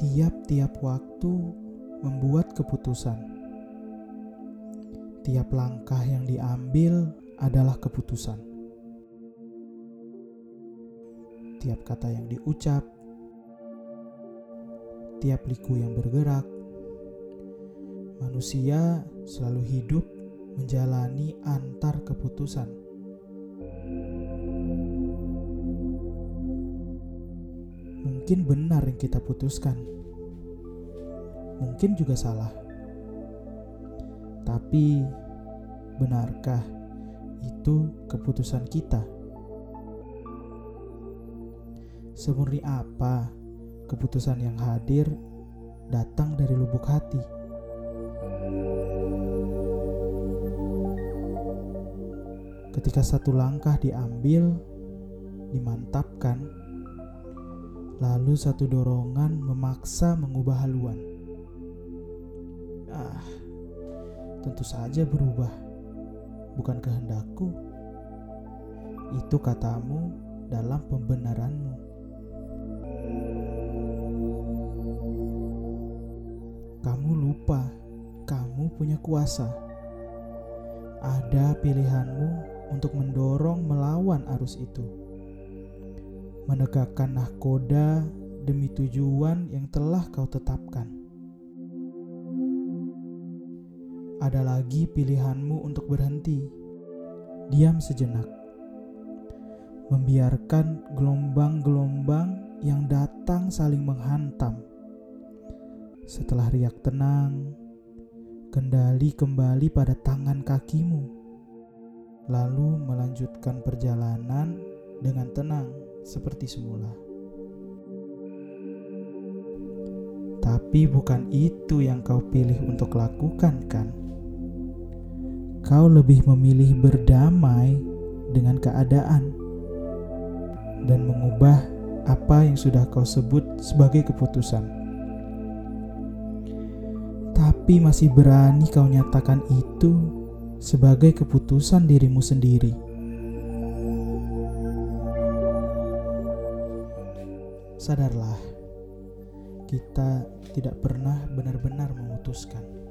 tiap-tiap waktu membuat keputusan. Tiap langkah yang diambil adalah keputusan. Tiap kata yang diucap, tiap liku yang bergerak, manusia selalu hidup menjalani antar keputusan. Mungkin benar yang kita putuskan, mungkin juga salah, tapi benarkah itu keputusan kita? Semurni apa keputusan yang hadir datang dari lubuk hati? Ketika satu langkah diambil, dimantapkan, lalu satu dorongan memaksa mengubah haluan. Ah, tentu saja berubah, bukan kehendakku. Itu katamu dalam pembenaranmu. Kamu lupa, kamu punya kuasa. Ada pilihanmu untuk mendorong melawan arus itu. Menegakkan nahkoda demi tujuan yang telah kau tetapkan. Ada lagi pilihanmu untuk berhenti, diam sejenak, membiarkan gelombang-gelombang yang datang saling menghantam. Setelah riak tenang, kendali kembali pada tangan kakimu lalu melanjutkan perjalanan dengan tenang seperti semula. Tapi bukan itu yang kau pilih untuk lakukan, kan? Kau lebih memilih berdamai dengan keadaan dan mengubah apa yang sudah kau sebut sebagai keputusan. Tapi masih berani kau nyatakan itu sebagai keputusan dirimu sendiri. Sadarlah, kita tidak pernah benar-benar memutuskan.